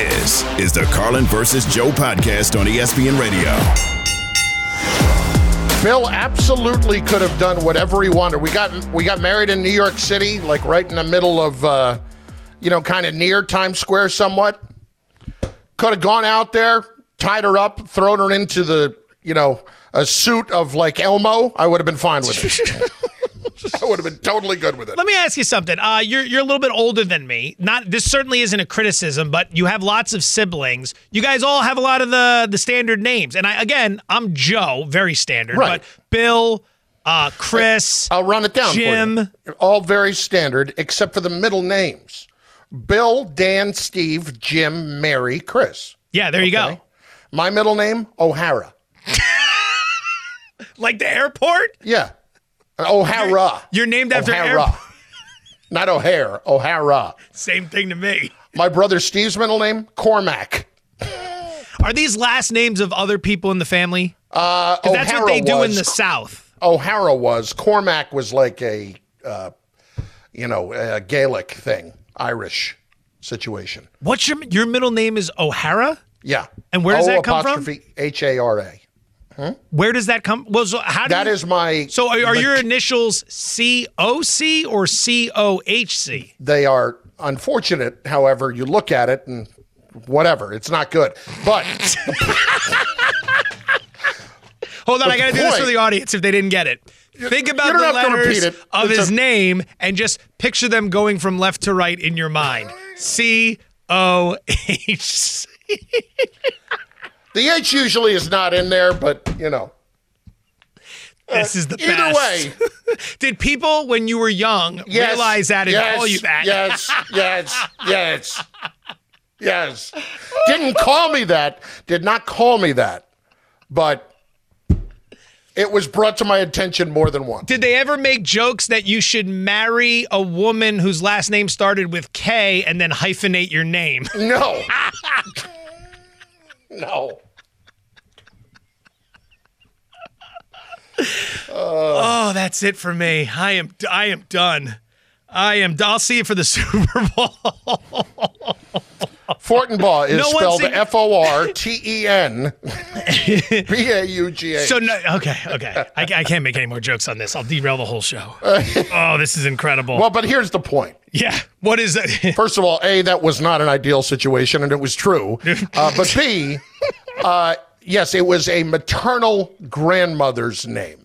This is the Carlin versus Joe podcast on ESPN Radio. Bill absolutely could have done whatever he wanted. We got we got married in New York City, like right in the middle of, uh, you know, kind of near Times Square, somewhat. Could have gone out there, tied her up, thrown her into the, you know, a suit of like Elmo. I would have been fine with it. I would have been totally good with it. Let me ask you something. Uh, you're you're a little bit older than me. Not this certainly isn't a criticism, but you have lots of siblings. You guys all have a lot of the the standard names. And I again, I'm Joe, very standard. Right. But Bill, uh, Chris, I'll run it down. Jim. All very standard, except for the middle names: Bill, Dan, Steve, Jim, Mary, Chris. yeah, there you Okay. go. My middle name O'Hara. Like the airport. Yeah, O'Hara. You're named after O'Hara. airport. Not O'Hare, O'Hara. Same thing to me. My brother Steve's middle name, Cormac. Are these last names of other people in the family? Uh, that's what they do in the South. O'Hara was. Cormac was like a, uh, you know, a Gaelic thing, Irish situation. What's your your middle name is O'Hara? Yeah. And where does O that come from? H A R A. Where does that come? Well, so how do That you- is my. So are, are your initials C O C or C O H C? They are unfortunate. However, you look at it and whatever, it's not good. But Hold on, I got to do this for the audience if they didn't get it. Think about the letters it. of It's his a- name and just picture them going from left to right in your mind. C O H C. the H usually is not in there. But you know, This uh, is the either best. way, Did people when you were young yes, realize that and yes, call you that? Yes, yes, yes, yes. Didn't call me that. Did not call me that. But it was brought to my attention more than once. Did they ever make jokes that you should marry a woman whose last name started with K and then hyphenate your name? No. no. Oh, that's it for me. I am I am done. I am. I'll see you for the Super Bowl. Fortenbaugh is No spelled F O R T E N B A U G A. So no, okay, okay. I, I can't make any more jokes on this. I'll derail the whole show. Oh, this is incredible. Well, but here's the point. yeah. What is that? First of all, A, that was not an ideal situation, and it was true. Uh, but B, uh, yes, it was a maternal grandmother's name.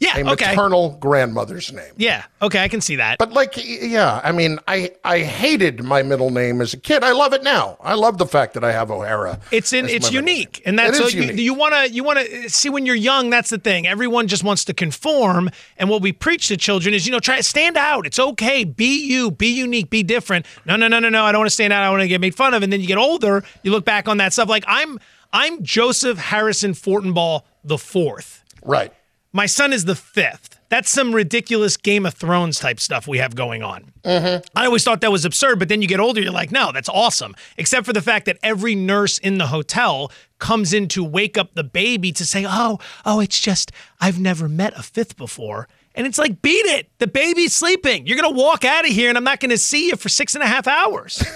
yeah. A Okay. maternal grandmother's name. Yeah. Okay. I can see that. But like, yeah, I mean, I I hated my middle name as a kid. I love it now. I love the fact that I have O'Hara. It's in, it's unique, and that's so unique. you want to you want to see when you're young. That's the thing. Everyone just wants to conform, and what we preach to children is you know try to stand out. It's okay. Be you. Be unique. Be different. No, no, no, no, no. I don't want to stand out. I want to get made fun of. And then you get older, you look back on that stuff like I'm I'm Joseph Harrison Fortenbaugh the fourth. right. My son is the fifth. That's some ridiculous Game of Thrones type stuff we have going on. Mm-hmm. I always thought that was absurd, but then you get older, you're like, no, that's awesome. Except for the fact that every nurse in the hotel comes in to wake up the baby to say, oh, oh, it's just, I've never met a fifth before. And it's like, beat it. The baby's sleeping. You're going to walk out of here and I'm not going to see you for six and a half hours.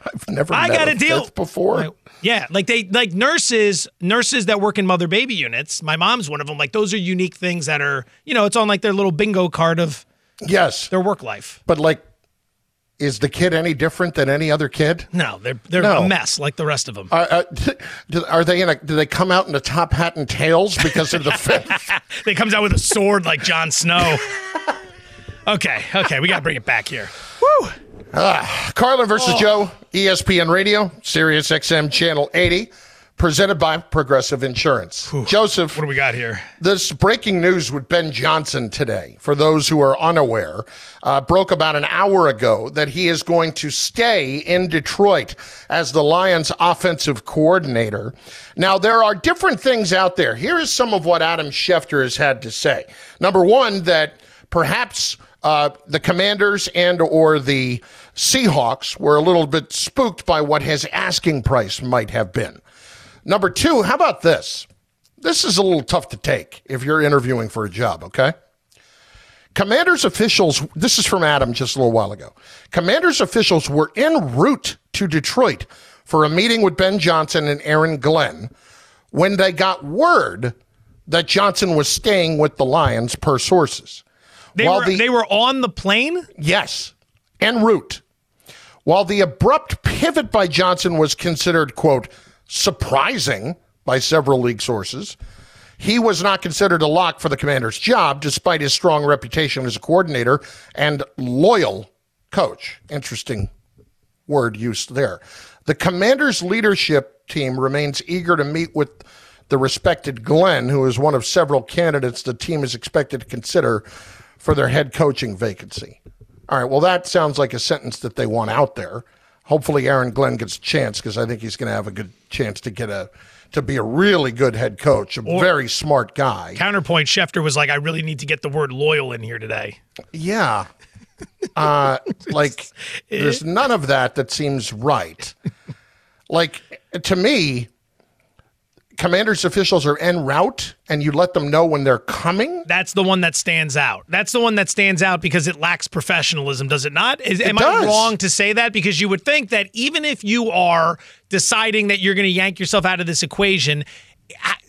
I've never I met got a deal fifth before. Yeah, like they like nurses, nurses that work in mother baby units. My mom's one of them. Like those are unique things that are, you know, it's on like their little bingo card of Yes, their work life. but like, is the kid any different than any other kid? No, they're they're No. a mess like the rest of them. Are, uh, do- are they in a? Do they come out in a top hat and tails because of the fifth? they comes out with a sword like Jon Snow. Okay, okay, we got to bring it back here. Carlin versus Joe, E ESPN Radio, Sirius XM Channel 80, presented by Progressive Insurance. Joseph, What do we got here? this breaking news with Ben Johnson today, for those who are unaware, uh, broke about an hour ago that he is going to stay in Detroit as the Lions offensive coordinator. Now, there are different things out there. Here is some of what Adam Schefter has had to say. Number one, that perhaps uh, the Commanders and or the Seahawks were a little bit spooked by what his asking price might have been. Number two, how about this? This is a little tough to take if you're interviewing for a job, okay? Commanders officials, this is from Adam just a little while ago. Commanders officials were en route to Detroit for a meeting with Ben Johnson and Aaron Glenn when they got word that Johnson was staying with the Lions, per sources. They While were the- they were on the plane. Yes, en route. While the abrupt pivot by Johnson was considered, quote, surprising by several league sources, he was not considered a lock for the commander's job despite his strong reputation as a coordinator and loyal coach. Interesting word used there. The commander's leadership team remains eager to meet with the respected Glenn, who is one of several candidates the team is expected to consider for their head coaching vacancy. All right, well, that sounds like a sentence that they want out there. Hopefully, Aaron Glenn gets a chance because I think he's going to have a good chance to get a to be a really good head coach, a very smart guy. Counterpoint: Schefter was like, "I really need to get the word loyal in here today." Yeah. Uh, like, there's none of that that seems right. Like, to me, commanders officials are en route and you let them know when they're coming. That's the one that stands out. That's the one that stands out because it lacks professionalism, does it not? Is, am I wrong to say that? Because you would think that even if you are deciding that you're going to yank yourself out of this equation,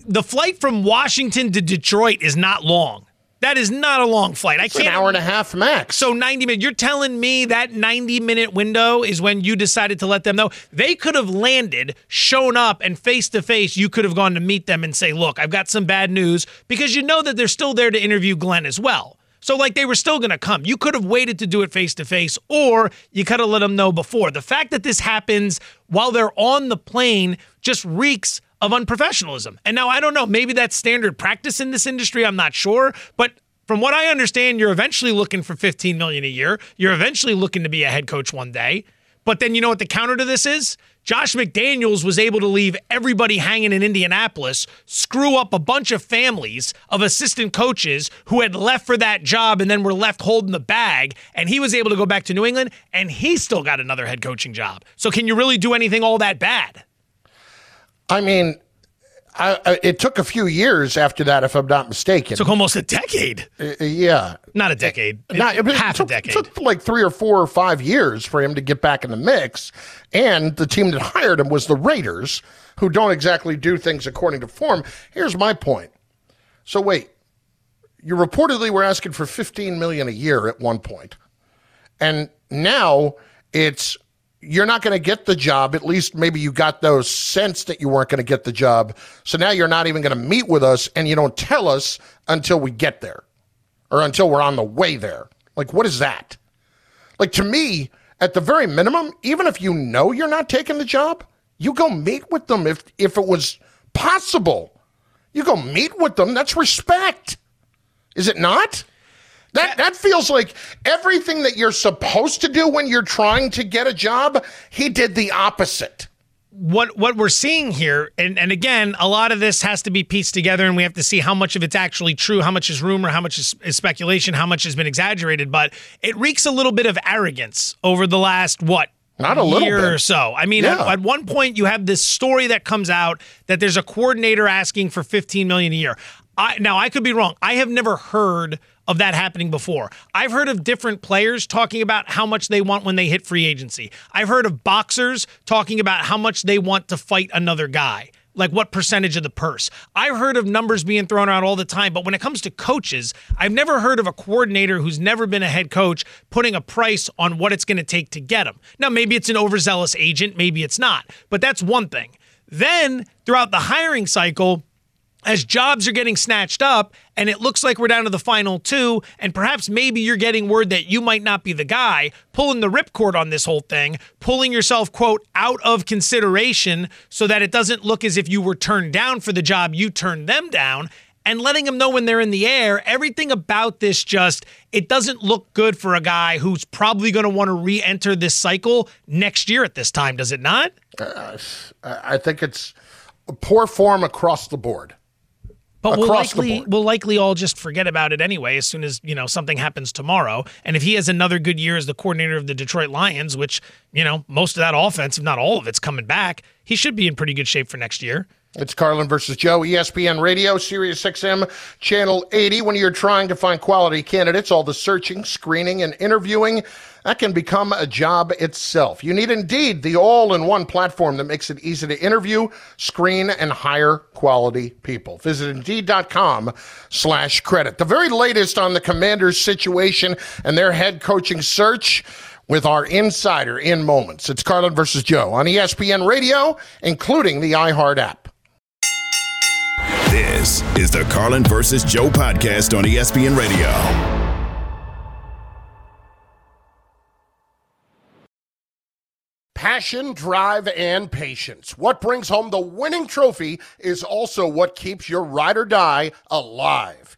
the flight from Washington to Detroit is not long. That is not a long flight. I It's can't. An hour and a half max. So 90 minutes. You're telling me that 90 minute window is when you decided to let them know they could have landed, shown up, and face to face, you could have gone to meet them and say, "Look, I've got some bad news," because you know that they're still there to interview Glenn as well. So like they were still going to come. You could have waited to do it face to face, or you could have let them know before. The fact that this happens while they're on the plane just reeks of unprofessionalism. And now I don't know, maybe that's standard practice in this industry. I'm not sure, but from what I understand, you're eventually looking for 15 million a year. You're eventually looking to be a head coach one day. But then you know what the counter to this is? Josh McDaniels was able to leave everybody hanging in Indianapolis, screw up a bunch of families of assistant coaches who had left for that job and then were left holding the bag. And he was able to go back to New England and he still got another head coaching job. So can you really do anything all that bad? I mean, I, I, it took a few years after that, if I'm not mistaken. It took almost a decade. Uh, yeah. Not a decade. Not, it half took, a decade. took like three or four or five years for him to get back in the mix. And the team that hired him was the Raiders, who don't exactly do things according to form. Here's my point. So wait, you reportedly were asking for 15 million a year at one point, and now it's you're not going to get the job. At least maybe you got those sense that you weren't going to get the job. So now you're not even going to meet with us, and you don't tell us until we get there or until we're on the way there. Like, what is that? Like, to me, at the very minimum, even if you know you're not taking the job, you go meet with them if, if it was possible. You go meet with them. That's respect. Is it not? That, that feels like everything that you're supposed to do when you're trying to get a job, he did the opposite. what what we're seeing here, and, and again, a lot of this has to be pieced together, and we have to see how much of it's actually true, how much is rumor, how much is, is speculation, how much has been exaggerated. But it reeks a little bit of arrogance over the last what Not a little year bit. or so. I mean, Yeah. at, at one point, you have this story that comes out that there's a coordinator asking for 15 million a year. I, now, I could be wrong. I have never heard of that happening before. I've heard of different players talking about how much they want when they hit free agency. I've heard of boxers talking about how much they want to fight another guy. Like what percentage of the purse? I've heard of numbers being thrown out all the time, but when it comes to coaches, I've never heard of a coordinator who's never been a head coach putting a price on what it's going to take to get him. Now, maybe it's an overzealous agent, maybe it's not, but that's one thing. Then, throughout the hiring cycle, as jobs are getting snatched up and it looks like we're down to the final two, and perhaps maybe you're getting word that you might not be the guy, pulling the ripcord on this whole thing, pulling yourself, quote, out of consideration so that it doesn't look as if you were turned down for the job, you turned them down. And letting them know when they're in the air, everything about this just, it doesn't look good for a guy who's probably going to want to re enter this cycle next year at this time, does it not? Uh, I I think it's poor form across the board. But we'll likely we'll likely all just forget about it anyway as soon as you know something happens tomorrow. And if he has another good year as the coordinator of the Detroit Lions, which you know most of that offense, if not all of it's coming back, he should be in pretty good shape for next year. It's Carlin versus Joe, ESPN Radio, Sirius XM, Channel 80. When you're trying to find quality candidates, all the searching, screening, and interviewing, that can become a job itself. You need Indeed, the all in one platform that makes it easy to interview, screen, and hire quality people. Visit Indeed.com slash credit. The very latest on the Commanders' situation and their head coaching search with our insider in moments. It's Carlin versus Joe on ESPN Radio, including the iHeart app. This is the Carlin versus Joe podcast on ESPN Radio. Passion, drive, and patience. What brings home the winning trophy is also what keeps your ride or die alive.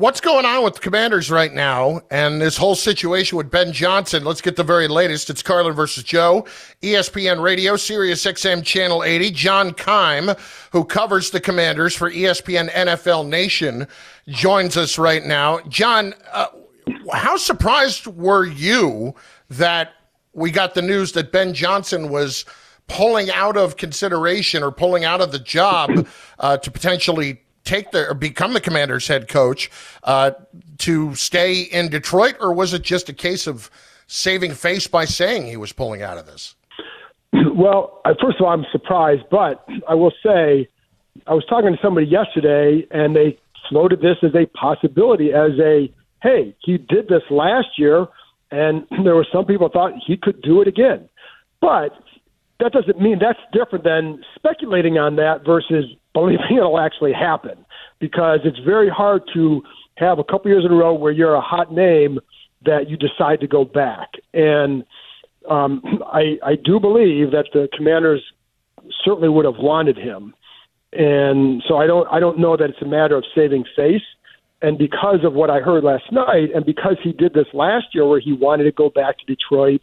What's going on with the commanders right now and this whole situation with Ben Johnson? Let's get the very latest. It's Carlin versus Joe, ESPN Radio, Sirius XM Channel 80. John Keim, who covers the commanders for ESPN NFL Nation, joins us right now. John, uh, how surprised were you that we got the news that Ben Johnson was pulling out of consideration or pulling out of the job uh, to potentially take the or become the commander's head coach uh, to stay in Detroit, or was it just a case of saving face by saying he was pulling out of this? Well, first of all, I'm surprised, but I will say I was talking to somebody yesterday, and they floated this as a possibility, as a hey, he did this last year, and there were some people thought he could do it again, but that doesn't mean that's different than speculating on that versus believing it'll actually happen because it's very hard to have a couple years in a row where you're a hot name that you decide to go back. And um, I, I do believe that the Commanders certainly would have wanted him. And so I don't I don't know that it's a matter of saving face. And because of what I heard last night, and because he did this last year where he wanted to go back to Detroit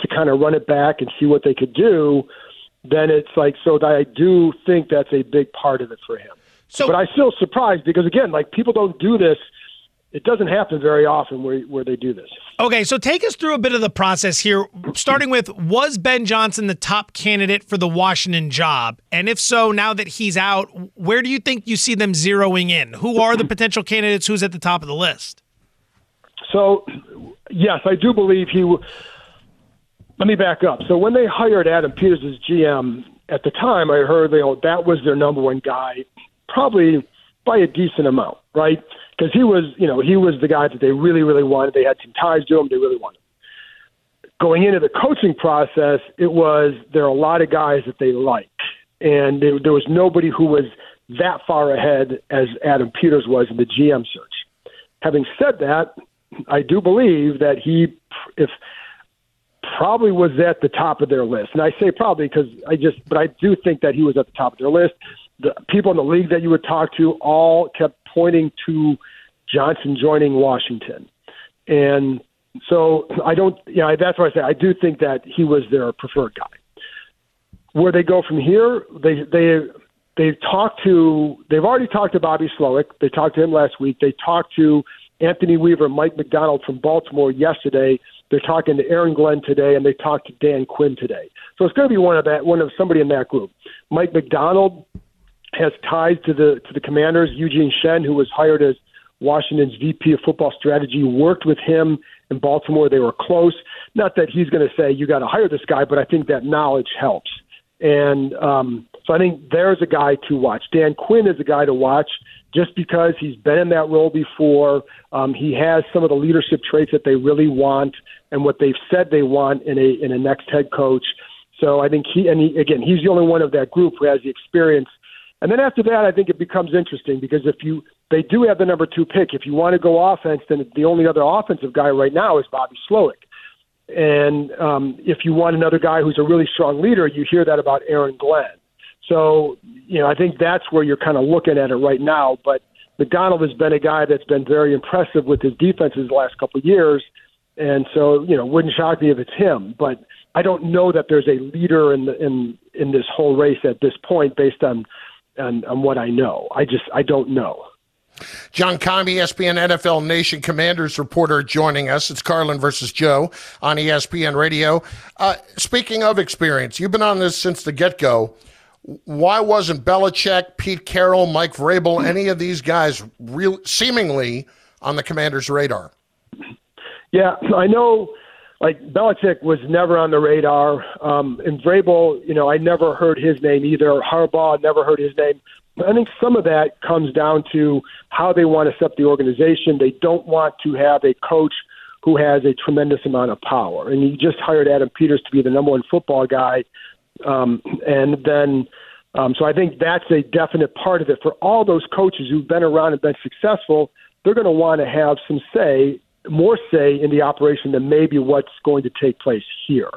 to kind of run it back and see what they could do, then it's like so I do think that's a big part of it for him. So, but I still surprised because again, like people don't do this. It doesn't happen very often where where they do this. Okay, so take us through a bit of the process here, starting with was Ben Johnson the top candidate for the Washington job? And if so, now that he's out, where do you think you see them zeroing in? Who are the potential candidates? Who's at the top of the list? So, yes, I do believe he let me back up. So when they hired Adam Peters as GM, at the time I heard you know that was their number one guy, probably by a decent amount, right? Because he was, you know, he was the guy that they really, really wanted. They had some ties to him. They really wanted. Going into the coaching process, it was there are a lot of guys that they like, and there, there was nobody who was that far ahead as Adam Peters was in the GM search. Having said that, I do believe that he, if probably was at the top of their list. And I say probably because I just, but I do think that he was at the top of their list. The people in the league that you would talk to all kept pointing to Johnson joining Washington. And so I don't, yeah, that's what I say. I do think that he was their preferred guy. Where they go from here, they, they, they've talked to, they've already talked to Bobby Slowik. They talked to him last week. They talked to Anthony Weaver, Mike Macdonald from Baltimore yesterday. They're talking to Aaron Glenn today, and they talked to Dan Quinn today. So it's going to be one of that, one of somebody in that group. Mike Macdonald has ties to the to the Commanders. Eugene Shen, who was hired as Washington's VP of Football Strategy, worked with him in Baltimore. They were close. Not that he's going to say you got to hire this guy, but I think that knowledge helps. And um, so I think there's a guy to watch. Dan Quinn is a guy to watch just because he's been in that role before. Um, he has some of the leadership traits that they really want and what they've said they want in a in a next head coach. So I think he and he, again he's the only one of that group who has the experience. And then after that, I think it becomes interesting because if you they do have the number two pick. If you want to go offense, then the only other offensive guy right now is Bobby Slowik. And um, if you want another guy who's a really strong leader, you hear that about Aaron Glenn. So, you know, I think that's where you're kind of looking at it right now. But Macdonald has been a guy that's been very impressive with his defenses the last couple of years. And so, you know, wouldn't shock me if it's him. But I don't know that there's a leader in the, in in this whole race at this point based on, on on what I know. I just I don't know. John Keim, ESPN NFL Nation Commanders reporter, joining us. It's Carlin versus Joe on ESPN Radio. Uh, speaking of experience, you've been on this since the get go. Why wasn't Belichick, Pete Carroll, Mike Vrabel, any of these guys real seemingly on the Commanders' radar? Yeah, I know. Like Belichick was never on the radar, um, and Vrabel, you know, I never heard his name either. Harbaugh, never heard his name. But I think some of that comes down to how they want to set the organization. They don't want to have a coach who has a tremendous amount of power. And you just hired Adam Peters to be the number one football guy. Um, and then, um, so I think that's a definite part of it. For all those coaches who've been around and been successful, they're going to want to have some say, more say in the operation than maybe what's going to take place here.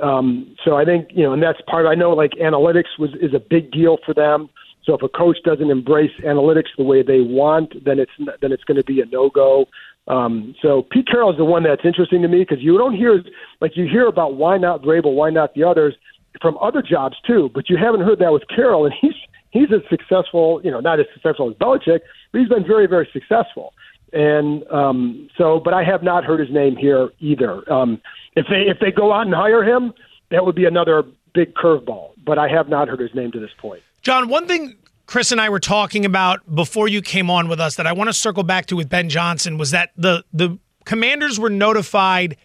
Um, so I think, you know, and that's part, I know like analytics was, is a big deal for them. So if a coach doesn't embrace analytics the way they want, then it's then it's going to be a no go. Um, so Pete Carroll is the one that's interesting to me because you don't hear like you hear about why not Vrabel, why not the others from other jobs too, but you haven't heard that with Carroll, and he's he's as successful, you know, not as successful as Belichick, but he's been very very successful. And um, so, but I have not heard his name here either. Um, if they if they go out and hire him, that would be another big curveball. But I have not heard his name to this point. John, one thing Chris and I were talking about before you came on with us that I want to circle back to with Ben Johnson was that the the Commanders were notified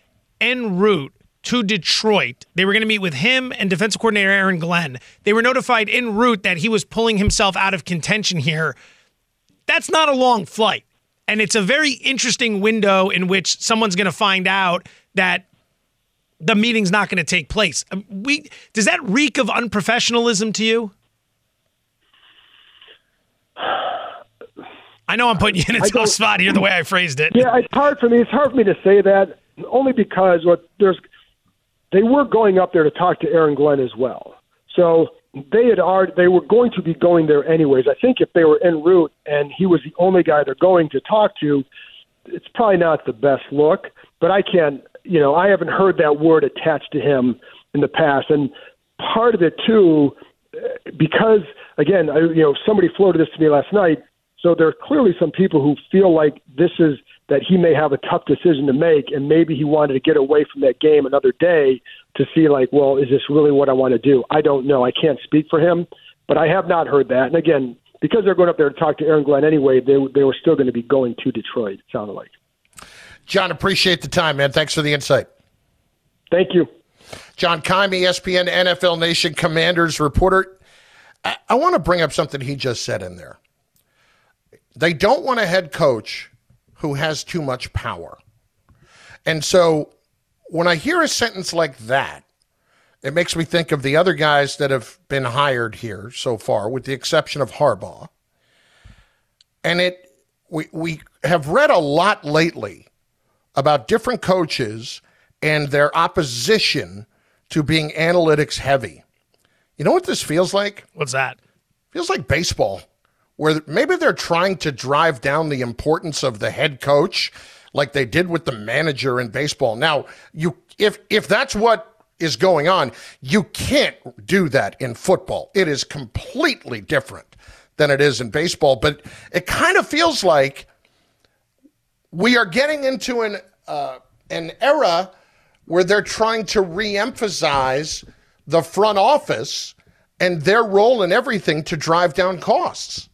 en route to Detroit. They were going to meet with him and defensive coordinator Aaron Glenn. They were notified en route that he was pulling himself out of contention here. That's not a long flight. And it's a very interesting window in which someone's going to find out that the meeting's not going to take place. Um, we does that reek of unprofessionalism to you? I know I'm putting you in a tough spot here the way I phrased it. Yeah, it's hard for me. It's hard for me to say that only because what there's they were going up there to talk to Aaron Glenn as well. So they had already they were going to be going there anyways. I think if they were en route and he was the only guy they're going to talk to, it's probably not the best look. But I can't, you know, I haven't heard that word attached to him in the past, and part of it too, because again, I, you know, somebody floated this to me last night. So there are clearly some people who feel like this is that he may have a tough decision to make, and maybe he wanted to get away from that game another day to see, like, well, is this really what I want to do? I don't know. I can't speak for him, but I have not heard that. And again, because they're going up there to talk to Aaron Glenn anyway, they they were still going to be going to Detroit. It sounded like. John, appreciate the time, man. Thanks for the insight. Thank you. John Keim, ESPN NFL Nation Commanders reporter. I, I want to bring up something he just said in there. They don't want a head coach who has too much power. And so when I hear a sentence like that, it makes me think of the other guys that have been hired here so far, with the exception of Harbaugh. And it we we have read a lot lately about different coaches and their opposition to being analytics heavy. You know what this feels like? What's that? Feels like baseball, where maybe they're trying to drive down the importance of the head coach, like they did with the manager in baseball. Now, you if if that's what is going on, you can't do that in football. It is completely different than it is in baseball. But it kind of feels like we are getting into an uh, an era where they're trying to re-emphasize the front office and their role in everything to drive down costs.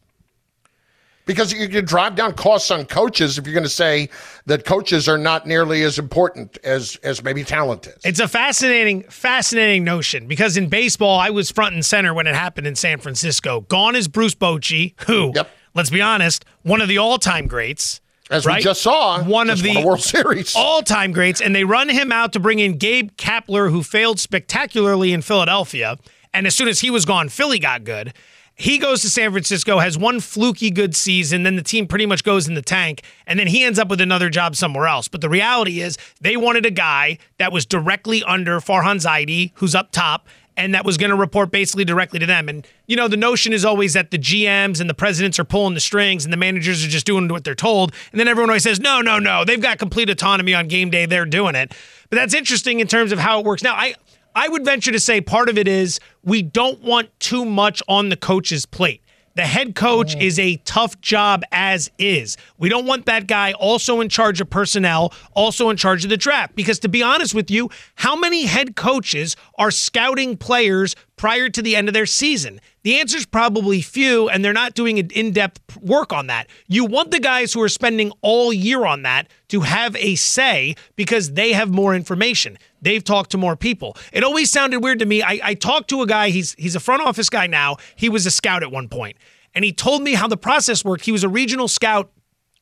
Because you can drive down costs on coaches if you're going to say that coaches are not nearly as important as as maybe talent is. It's a fascinating, fascinating notion because in baseball, I was front and center when it happened in San Francisco. Gone is Bruce Bochy, who, Yep. let's be honest, one of the all-time greats. As right? we just saw, one of the World Series. all-time greats, and they run him out to bring in Gabe Kapler, who failed spectacularly in Philadelphia. And as soon as he was gone, Philly got good. He goes to San Francisco, has one fluky good season, then the team pretty much goes in the tank, and then he ends up with another job somewhere else. But the reality is, they wanted a guy that was directly under Farhan Zaidi, who's up top, and that was going to report basically directly to them. And, you know, the notion is always that the GMs and the presidents are pulling the strings and the managers are just doing what they're told. And then everyone always says, no, no, no, they've got complete autonomy on game day. They're doing it. But that's interesting in terms of how it works. Now, I, I would venture to say part of it is we don't want too much on the coach's plate. The head coach is a tough job as is. We don't want that guy also in charge of personnel, also in charge of the draft. Because to be honest with you, how many head coaches are scouting players prior to the end of their season? The answer is probably few, and they're not doing an in depth work on that. You want the guys who are spending all year on that to have a say because they have more information. They've talked to more people. It always sounded weird to me. I, I talked to a guy, he's he's a front office guy now. He was a scout at one point, And he told me how the process worked. He was a regional scout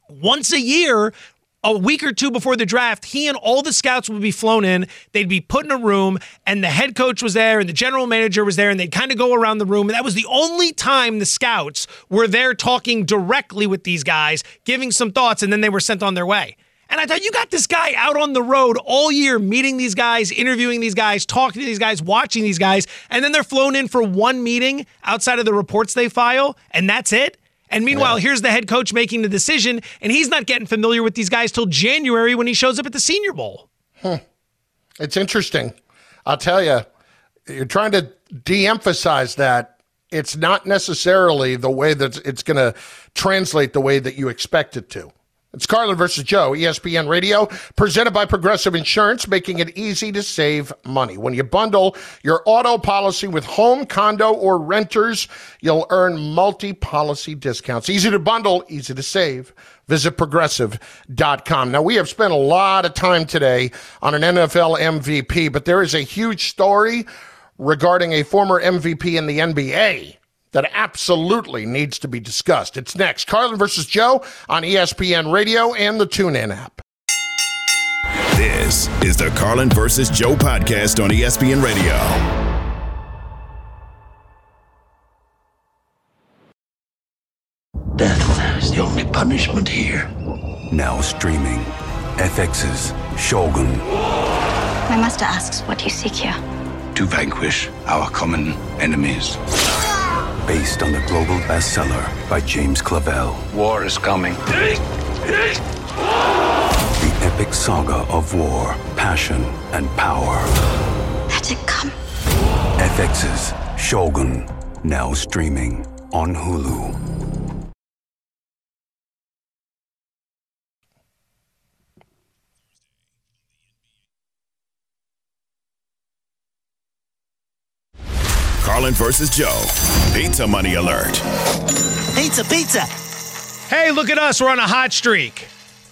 once a year a week or two before the draft, he and all the scouts would be flown in. They'd be put in a room, and the head coach was there, and the general manager was there, and they'd kind of go around the room. And that was the only time the scouts were there talking directly with these guys, giving some thoughts, and then they were sent on their way. And I thought, you got this guy out on the road all year, meeting these guys, interviewing these guys, talking to these guys, watching these guys, and then they're flown in for one meeting outside of the reports they file, and that's it. And meanwhile, here's the head coach making the decision, and he's not getting familiar with these guys till January when he shows up at the Senior Bowl. It's interesting. I'll tell you, you're trying to de emphasize that. It's not necessarily the way that it's going to translate the way that you expect it to. It's Carlin versus Joe, ESPN Radio, presented by Progressive Insurance, making it easy to save money. When you bundle your auto policy with home, condo, or renters, you'll earn multi policy discounts. Easy to bundle, easy to save. Visit progressive.com. Now, we have spent a lot of time today on an NFL MVP, but there is a huge story regarding a former MVP in the NBA that absolutely needs to be discussed. It's next. Carlin versus Joe on ESPN Radio and the TuneIn app. This is the Carlin versus Joe podcast on ESPN Radio. Death is the only punishment here. Now streaming. FX's Shogun. My master asks what do you seek here. To vanquish our common enemies. Based on the global bestseller by James Clavell. War is coming. The epic saga of war, passion, and power. Let it come. FX's Shogun. Now streaming on Hulu. Carlin versus Joe. Pizza money alert. Pizza, pizza. Hey, look at us. We're on a hot streak.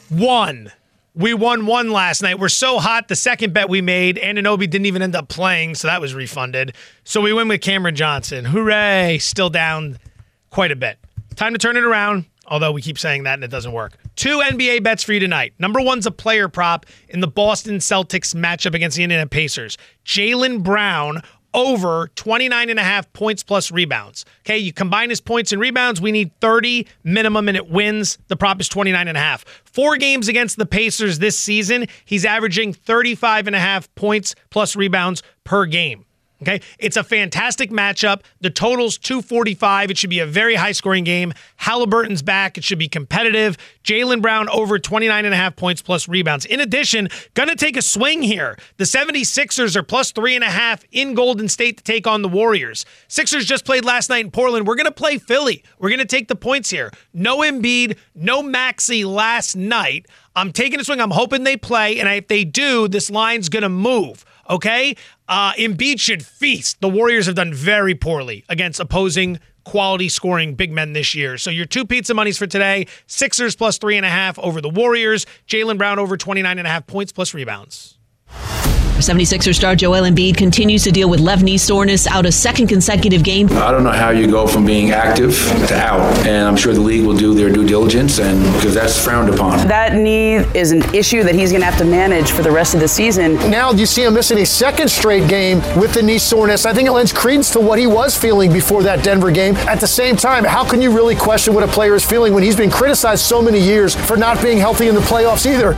One. We won one last night. We're so hot. The second bet we made, Anunoby didn't even end up playing, so that was refunded. So we win with Cameron Johnson. Hooray. Still down quite a bit. Time to turn it around, although we keep saying that and it doesn't work. Two NBA bets for you tonight. Number one's a player prop in the Boston Celtics matchup against the Indiana Pacers. Jaylen Brown over 29 and a half points plus rebounds. Okay, you combine his points and rebounds, we need 30 minimum and it wins. The prop is 29 and a half. Four games against the Pacers this season, he's averaging 35 and a half points plus rebounds per game. Okay. It's a fantastic matchup. The total's 245. It should be a very high scoring game. Halliburton's back. It should be competitive. Jaylen Brown over 29 and a half points plus rebounds. In addition, gonna take a swing here. The 76ers are plus three and a half in Golden State to take on the Warriors. Sixers just played last night in Portland. We're gonna play Philly. We're gonna take the points here. No Embiid, no Maxey last night. I'm taking a swing. I'm hoping they play. And if they do, this line's gonna move. Okay? Uh, Embiid should feast. The Warriors have done very poorly against opposing quality scoring big men this year. So your two pizza monies for today Sixers plus three and a half over the Warriors, Jaylen Brown over 29 and a half points plus rebounds. 76er star Joel Embiid continues to deal with left knee soreness out a second consecutive game. I don't know how you go from being active to out, and I'm sure the league will do their due diligence, and because that's frowned upon. That knee is an issue that he's going to have to manage for the rest of the season. Now you see him missing a second straight game with the knee soreness. I think it lends credence to what he was feeling before that Denver game. At the same time, how can you really question what a player is feeling when he's been criticized so many years for not being healthy in the playoffs either?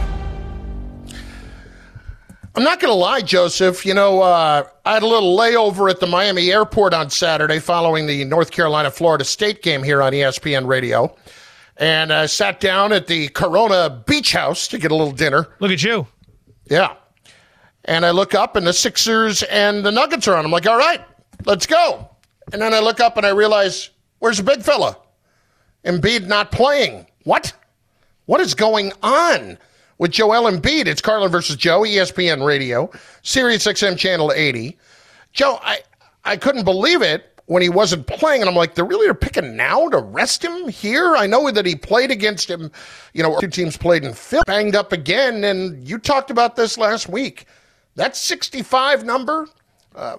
I'm not going to lie, Joseph. You know, uh, I had a little layover at the Miami airport on Saturday following the North Carolina Florida State game here on ESPN Radio. And I sat down at the Corona Beach House to get a little dinner. Look at you. Yeah. And I look up and the Sixers and the Nuggets are on. I'm like, all right, let's go. And then I look up and I realize, where's the big fella? Embiid not playing. What? What is going on? With Joel Embiid. It's Carlin versus Joe, ESPN Radio, Sirius XM Channel 80. Joe, I, I couldn't believe it when he wasn't playing, and I'm like, they're really picking now to rest him here? I know that he played against him, you know, two teams played in banged up again, and you talked about this last week. That 65 number, uh,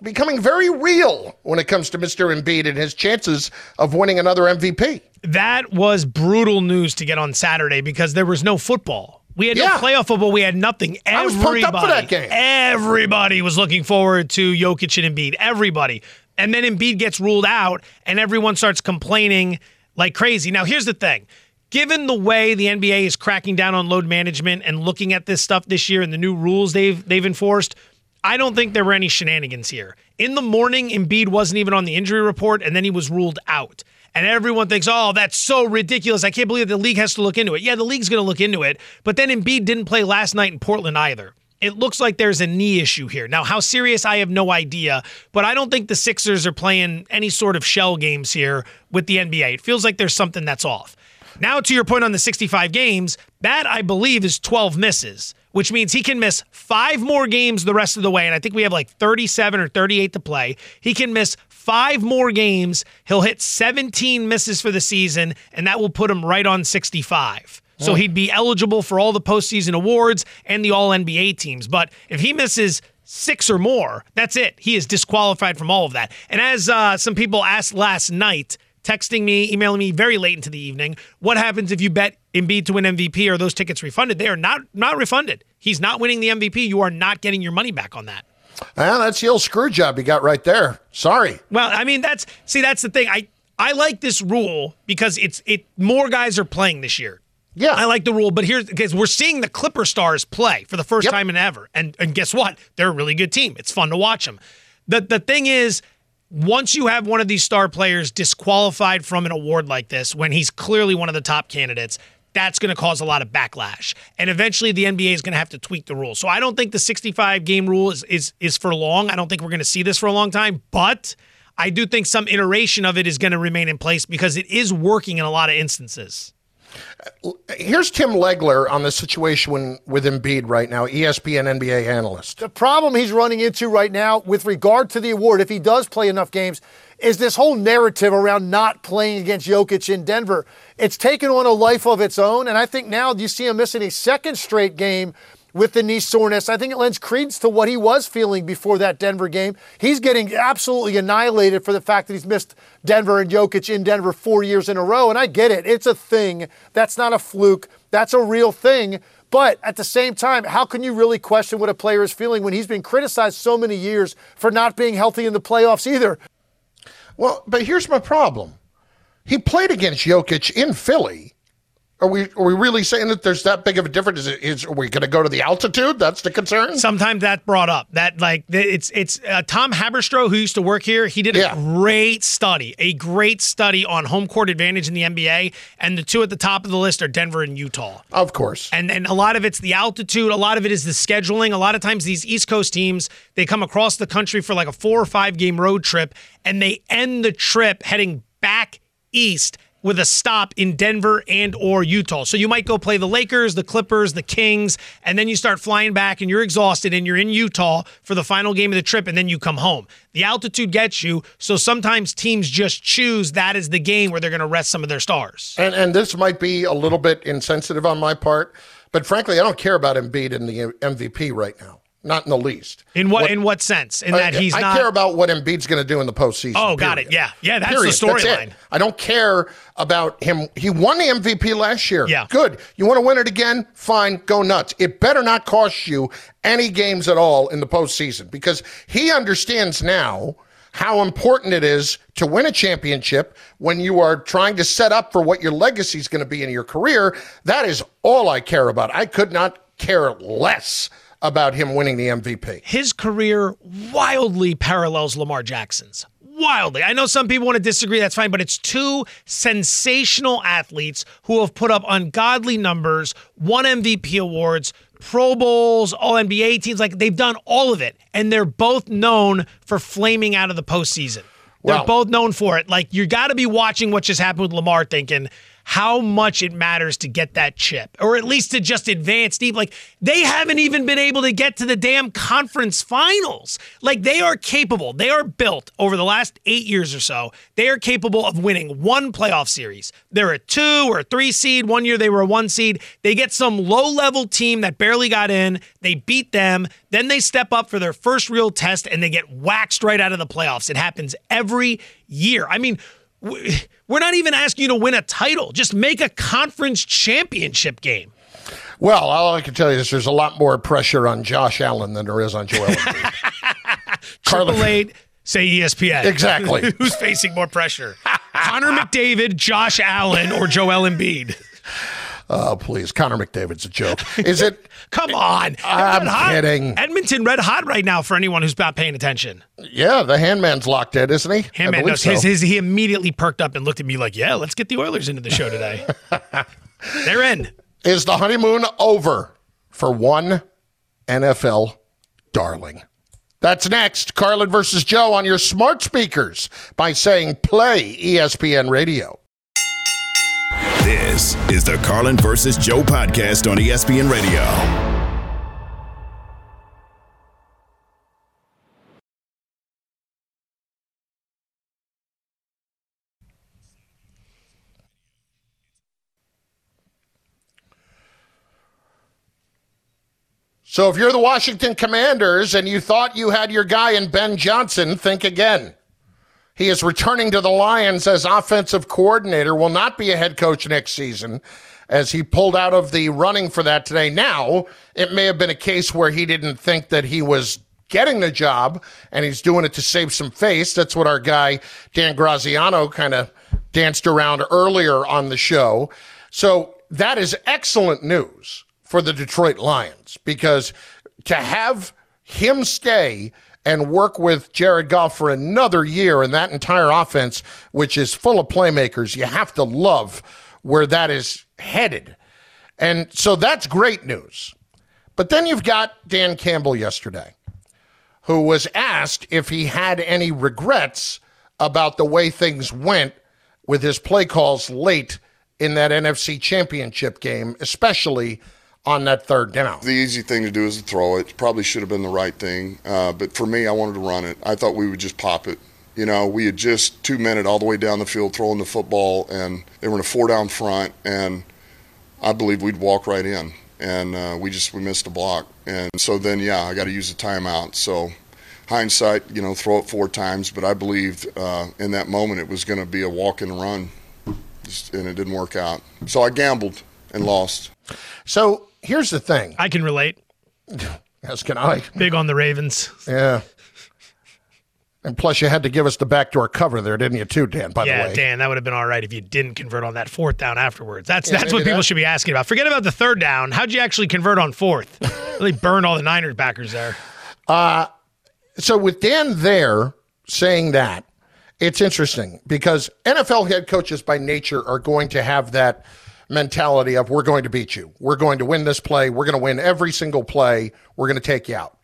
becoming very real when it comes to Mr. Embiid and his chances of winning another MVP. That was brutal news to get on Saturday because there was no football. We had yeah. no playoff football. We had nothing. Everybody, was pumped up for that game. Everybody was looking forward to Jokic and Embiid. Everybody. And then Embiid gets ruled out, and everyone starts complaining like crazy. Now, here's the thing. Given the way the NBA is cracking down on load management and looking at this stuff this year and the new rules they've they've enforced, I don't think there were any shenanigans here. In the morning, Embiid wasn't even on the injury report, and then he was ruled out. And everyone thinks, oh, that's so ridiculous. I can't believe the league has to look into it. Yeah, the league's going to look into it. But then Embiid didn't play last night in Portland either. It looks like there's a knee issue here. Now, how serious, I have no idea, but I don't think the Sixers are playing any sort of shell games here with the NBA. It feels like there's something that's off. Now, to your point on the 65 games, that I believe is 12 misses, which means he can miss five more games the rest of the way. And I think we have like 37 or 38 to play. He can miss five more games. He'll hit 17 misses for the season, and that will put him right on 65. So oh. he'd be eligible for all the postseason awards and the All NBA teams. But if he misses six or more, that's it. He is disqualified from all of that. And as uh, some people asked last night, texting me, emailing me very late into the evening. What happens if you bet Embiid to win MVP? Are those tickets refunded? They are not not refunded. He's not winning the MVP. You are not getting your money back on that. Well, that's the old screw job you got right there. Sorry. Well, I mean that's see that's the thing. I I like this rule because it's it more guys are playing this year. Yeah, I like the rule, but here's because we're seeing the Clipper stars play for the first yep. time in ever, and and guess what? They're a really good team. It's fun to watch them. The the thing is, once you have one of these star players disqualified from an award like this, when he's clearly one of the top candidates, that's going to cause a lot of backlash. And eventually the NBA is going to have to tweak the rules. So I don't think the 65 game rule is is is for long. I don't think we're going to see this for a long time, but I do think some iteration of it is going to remain in place because it is working in a lot of instances. Uh, here's Tim Legler on the situation with Embiid right now, ESPN NBA analyst. The problem he's running into right now with regard to the award, if he does play enough games, is this whole narrative around not playing against Jokic in Denver. It's taken on a life of its own, and I think now you see him missing a second straight game with the knee soreness. I think it lends credence to what he was feeling before that Denver game. He's getting absolutely annihilated for the fact that he's missed Denver and Jokic in Denver four years in a row. And I get it. It's a thing. That's not a fluke. That's a real thing. But at the same time, how can you really question what a player is feeling when he's been criticized so many years for not being healthy in the playoffs either? Well, but here's my problem. He played against Jokic in Philly Are we are we really saying that there's that big of a difference? Is, it, is are we going to go to the altitude? That's the concern. Sometimes that brought up that like it's it's uh, Tom Haberstroh who used to work here. He did a Yeah. great study, a great study on home court advantage in the NBA, and the two at the top of the list are Denver and Utah. Of course. And and a lot of it's the altitude, a lot of it is the scheduling. A lot of times these East Coast teams, they come across the country for like a 4 or 5 game road trip and they end the trip heading back east with a stop in Denver and or Utah. So you might go play the Lakers, the Clippers, the Kings, and then you start flying back and you're exhausted and you're in Utah for the final game of the trip and then you come home. The altitude gets you, so sometimes teams just choose that is the game where they're going to rest some of their stars. And and this might be a little bit insensitive on my part, but frankly, I don't care about Embiid in the MVP right now. Not in the least. In what, in what sense? In that he's I not care about what Embiid's going to do in the postseason. Oh, got it. Yeah. Yeah, that's Period. the storyline. I don't care about him. He won the MVP last year. Yeah. Good. You want to win it again? Fine. Go nuts. It better not cost you any games at all in the postseason because he understands now how important it is to win a championship when you are trying to set up for what your legacy is going to be in your career. That is all I care about. I could not care less about him winning the MVP. His career wildly parallels Lamar Jackson's. Wildly. I know some people want to disagree, that's fine, but it's two sensational athletes who have put up ungodly numbers, won MVP awards, Pro Bowls, All NBA teams. Like they've done all of it. And they're both known for flaming out of the postseason. They're Well- both known for it. Like you got to be watching what just happened with Lamar, thinking how much it matters to get that chip, or at least to just advance deep. Like they haven't even been able to get to the damn conference finals. Like they are capable. They are built over the last eight years or so. They are capable of winning one playoff series. They're a two or a three seed. One year they were a one seed. They get some low level team that barely got in. They beat them. Then they step up for their first real test and they get waxed right out of the playoffs. It happens every year. I mean, we're not even asking you to win a title. Just make a conference championship game. Well, all I can tell you is there's a lot more pressure on Josh Allen than there is on Joel Embiid. Triple eight, say ESPN. Exactly. Who's facing more pressure? Connor McDavid, Josh Allen, or Joel Embiid? Oh, please. Connor McDavid's a joke. Is it? Come on. I'm kidding. Edmonton red hot right now for anyone who's not paying attention. Yeah, the handman's locked in, isn't he? Handman knows so. his, his, he immediately perked up and looked at me like, yeah, let's get the Oilers into the show today. They're in. Is the honeymoon over for one NFL darling? That's next. Carlin versus Joe on your smart speakers by saying play ESPN radio. This is the Carlin versus Joe podcast on ESPN Radio. So if you're the Washington Commanders and you thought you had your guy in Ben Johnson, think again. He is returning to the Lions as offensive coordinator, will not be a head coach next season, as he pulled out of the running for that today. Now, it may have been a case where he didn't think that he was getting the job and he's doing it to save some face. That's what our guy, Dan Graziano, kind of danced around earlier on the show. So that is excellent news for the Detroit Lions because to have him stay and work with Jared Goff for another year in that entire offense, which is full of playmakers, you have to love where that is headed. And so that's great news. But then you've got Dan Campbell yesterday, who was asked if he had any regrets about the way things went with his play calls late in that NFC championship game, especially on that third down. The easy thing to do is to throw it. Probably should have been the right thing. Uh, but for me, I wanted to run it. I thought we would just pop it. You know, we had just two minute all the way down the field throwing the football, and they were in a four down front, and I believe we'd walk right in, and uh, we just we missed a block, and so then yeah, I got to use a timeout. So hindsight, you know, throw it four times, but I believed uh, in that moment it was going to be a walk and run, just, and it didn't work out. So I gambled and lost. So here's the thing. I can relate. As can I. Big on the Ravens. Yeah. And plus, you had to give us the backdoor cover there, didn't you, too, Dan? By yeah, the way, Dan, that would have been all right if you didn't convert on that fourth down afterwards. That's Yeah, that's what people that. should be asking about. Forget about the third down. How'd you actually convert on fourth? really burned all the Niners backers there. Uh, so with Dan there saying that, it's interesting because NFL head coaches by nature are going to have that mentality of we're going to beat you. We're going to win this play. We're going to win every single play. We're going to take you out.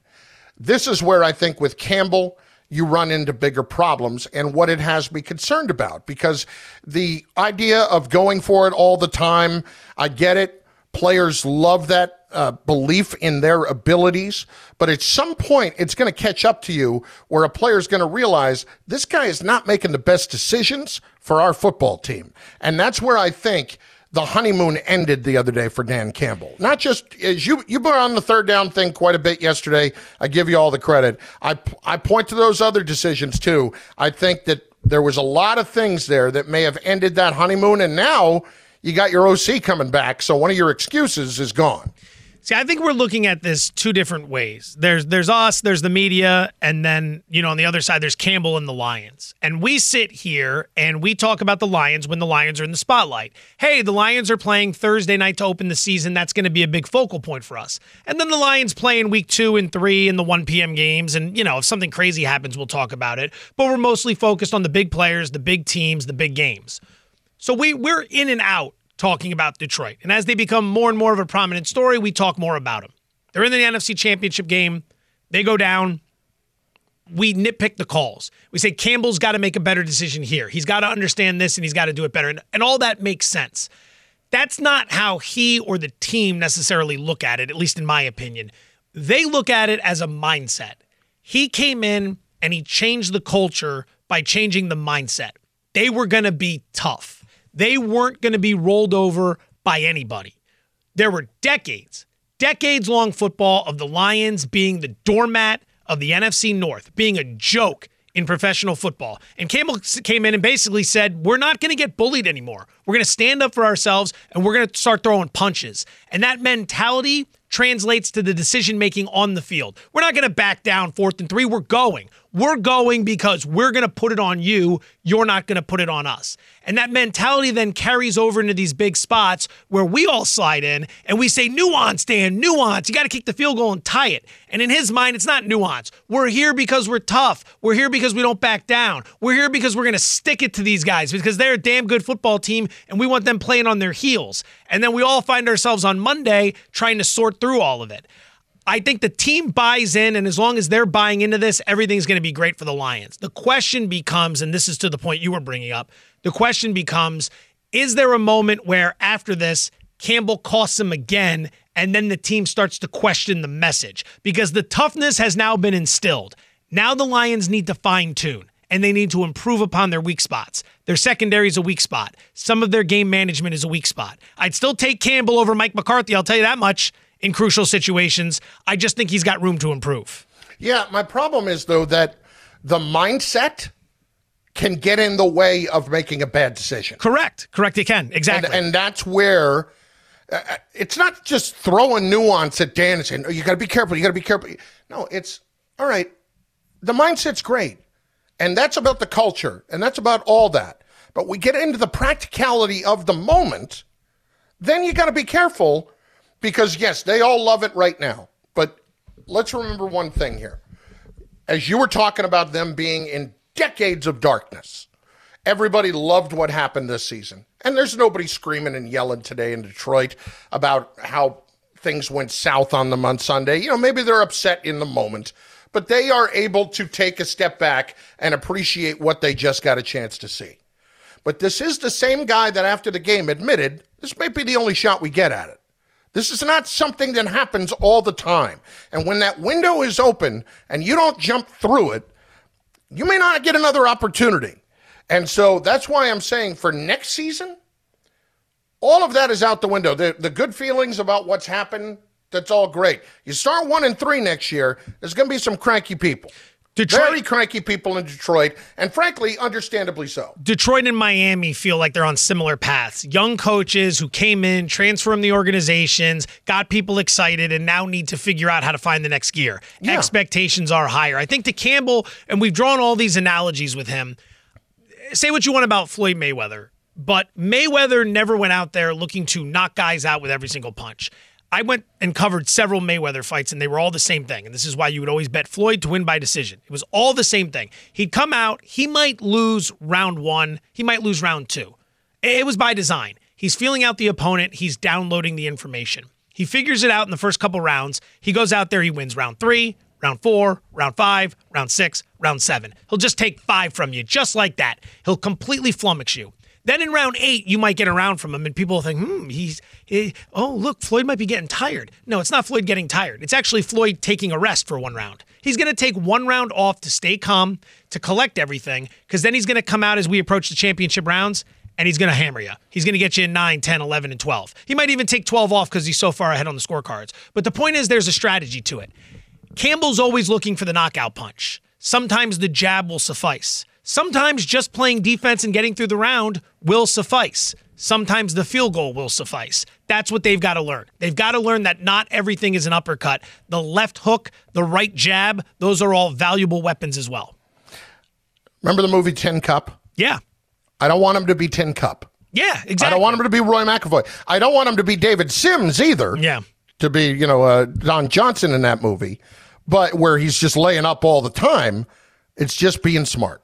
This is where I think with Campbell, you run into bigger problems and what it has me concerned about because the idea of going for it all the time, I get it. Players love that uh, belief in their abilities, but at some point, it's going to catch up to you where a player is going to realize this guy is not making the best decisions for our football team. And that's where I think the honeymoon ended the other day for Dan Campbell. Not just as you you were on the third down thing quite a bit yesterday. I give you all the credit. I I point to those other decisions too. I think that there was a lot of things there that may have ended that honeymoon, and now you got your OC coming back. So one of your excuses is gone. See, I think we're looking at this two different ways. There's there's us, there's the media, and then, you know, on the other side there's Campbell and the Lions. And we sit here and we talk about the Lions when the Lions are in the spotlight. Hey, the Lions are playing Thursday night to open the season. That's going to be a big focal point for us. And then the Lions play in week 2 and 3 in the 1 p.m. games and, you know, if something crazy happens, we'll talk about it. But we're mostly focused on the big players, the big teams, the big games. So we we're in and out talking about Detroit. And as they become more and more of a prominent story, we talk more about them. They're in the NFC Championship game. They go down. We nitpick the calls. We say Campbell's got to make a better decision here. He's got to understand this and he's got to do it better. And, and all that makes sense. That's not how he or the team necessarily look at it, at least in my opinion. They look at it as a mindset. He came in and he changed the culture by changing the mindset. They were going to be tough. They weren't going to be rolled over by anybody. There were decades, decades long football of the Lions being the doormat of the NFC North, being a joke in professional football. And Campbell came in and basically said, We're not going to get bullied anymore. We're going to stand up for ourselves and we're going to start throwing punches. And that mentality translates to the decision making on the field. We're not going to back down fourth and three. We're going. We're going because we're going to put it on you. You're not going to put it on us. And that mentality then carries over into these big spots where we all slide in and we say, nuance, Dan, nuance. You got to kick the field goal and tie it. And in his mind, it's not nuance. We're here because we're tough. We're here because we don't back down. We're here because we're going to stick it to these guys because they're a damn good football team and we want them playing on their heels. And then we all find ourselves on Monday trying to sort through all of it. I think the team buys in, and as long as they're buying into this, everything's going to be great for the Lions. The question becomes, and this is to the point you were bringing up, the question becomes is there a moment where after this, Campbell costs him again, and then the team starts to question the message? Because the toughness has now been instilled. Now the Lions need to fine tune and they need to improve upon their weak spots. Their secondary is a weak spot. Some of their game management is a weak spot. I'd still take Campbell over Mike McCarthy, I'll tell you that much, in crucial situations. I just think he's got room to improve. Yeah, my problem is though that the mindset can get in the way of making a bad decision. Correct. Correct. It can. Exactly. And, and that's where uh, it's not just throwing nuance at Dan and saying, oh, you got to be careful. You got to be careful. No, it's all right. The mindset's great. And that's about the culture. And that's about all that. But we get into the practicality of the moment. Then you got to be careful because, yes, they all love it right now. But let's remember one thing here. As you were talking about them being in decades of darkness, everybody loved what happened this season. And there's nobody screaming and yelling today in Detroit about how things went south on them on Sunday. You know, maybe they're upset in the moment, but they are able to take a step back and appreciate what they just got a chance to see. But this is the same guy that after the game admitted this may be the only shot we get at it. This is not something that happens all the time. And when that window is open and you don't jump through it, you may not get another opportunity. And so that's why I'm saying for next season, all of that is out the window. The, the good feelings about what's happened, that's all great. You start one and three next year, there's going to be some cranky people. Detroit- Very cranky people in Detroit, and frankly, understandably so. Detroit and Miami feel like they're on similar paths. Young coaches who came in, transformed the organizations, got people excited, and now need to figure out how to find the next gear. Yeah. Expectations are higher. I think to Campbell, and we've drawn all these analogies with him. Say what you want about Floyd Mayweather, but Mayweather never went out there looking to knock guys out with every single punch. I went and covered several Mayweather fights, and they were all the same thing. And this is why you would always bet Floyd to win by decision. It was all the same thing. He'd come out, he might lose round one, he might lose round two. It was by design. He's feeling out the opponent, he's downloading the information. He figures it out in the first couple rounds. He goes out there, he wins round three, round four, round five, round six, round seven. He'll just take five from you, just like that. He'll completely flummox you. Then in round eight, you might get around from him, and people will think, hmm, he's, he, oh, look, Floyd might be getting tired. No, it's not Floyd getting tired. It's actually Floyd taking a rest for one round. He's going to take one round off to stay calm, to collect everything, because then he's going to come out as we approach the championship rounds, and he's going to hammer you. He's going to get you in 9, 10, 11, and 12. He might even take 12 off because he's so far ahead on the scorecards. But the point is, there's a strategy to it. Campbell's always looking for the knockout punch. Sometimes the jab will suffice. Sometimes just playing defense and getting through the round will suffice. Sometimes the field goal will suffice. That's what they've got to learn. They've got to learn that not everything is an uppercut. The left hook, the right jab, those are all valuable weapons as well. Remember the movie Tin Cup? Yeah. I don't want him to be Tin Cup. Yeah, exactly. I don't want him to be Roy McAvoy. I don't want him to be David Simms either. Yeah. To be, you know, uh, Don Johnson in that movie, but where he's just laying up all the time. It's just being smart.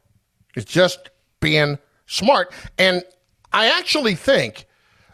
It's just being smart. And I actually think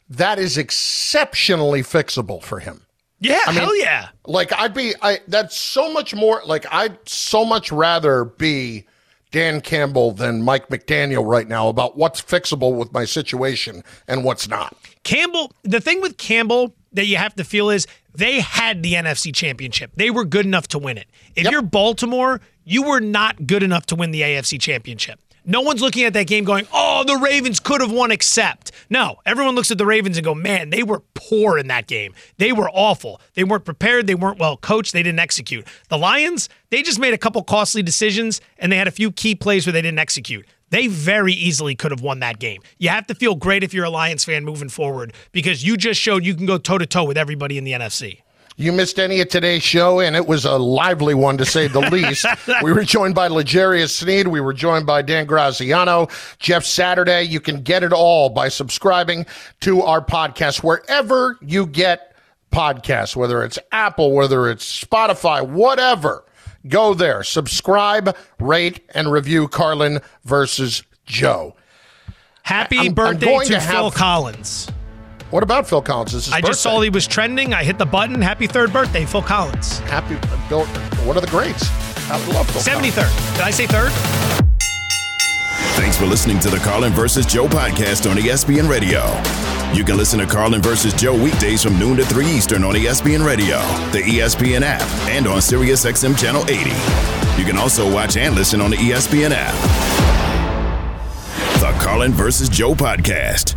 that is exceptionally fixable for him. Yeah, I mean, hell yeah. Like I'd be I that's so much more like I'd so much rather be Dan Campbell than Mike McDaniel right now about what's fixable with my situation and what's not. Campbell, the thing with Campbell that you have to feel is they had the NFC championship. They were good enough to win it. If you're Baltimore, you were not good enough to win the AFC championship. No one's looking at that game going, oh, the Ravens could have won, except. No, everyone looks at the Ravens and go, man, they were poor in that game. They were awful. They weren't prepared. They weren't well coached. They didn't execute. The Lions, they just made a couple costly decisions and they had a few key plays where they didn't execute. They very easily could have won that game. You have to feel great if you're a Lions fan moving forward because you just showed you can go toe to toe with everybody in the NFC. You missed any of today's show, and it was a lively one to say the least. we were joined by L'Jarius Sneed. We were joined by Dan Graziano, Jeff Saturday. You can get it all by subscribing to our podcast wherever you get podcasts, whether it's Apple, whether it's Spotify, whatever. Go there, subscribe, rate, and review Carlin versus Joe. Happy I'm- I'm birthday to, to Phil Collins. What about Phil Collins? It's his I just saw he was trending. I hit the button. Happy third birthday, Phil Collins. Happy uh, Bill. One of the greats. I love Phil. 73rd. Did I say third? Thanks for listening to the Carlin versus Joe podcast on ESPN Radio. You can listen to Carlin versus Joe weekdays from noon to 3 Eastern on ESPN Radio, the ESPN app, and on SiriusXM Channel 80. You can also watch and listen on the ESPN app. The Carlin versus Joe podcast.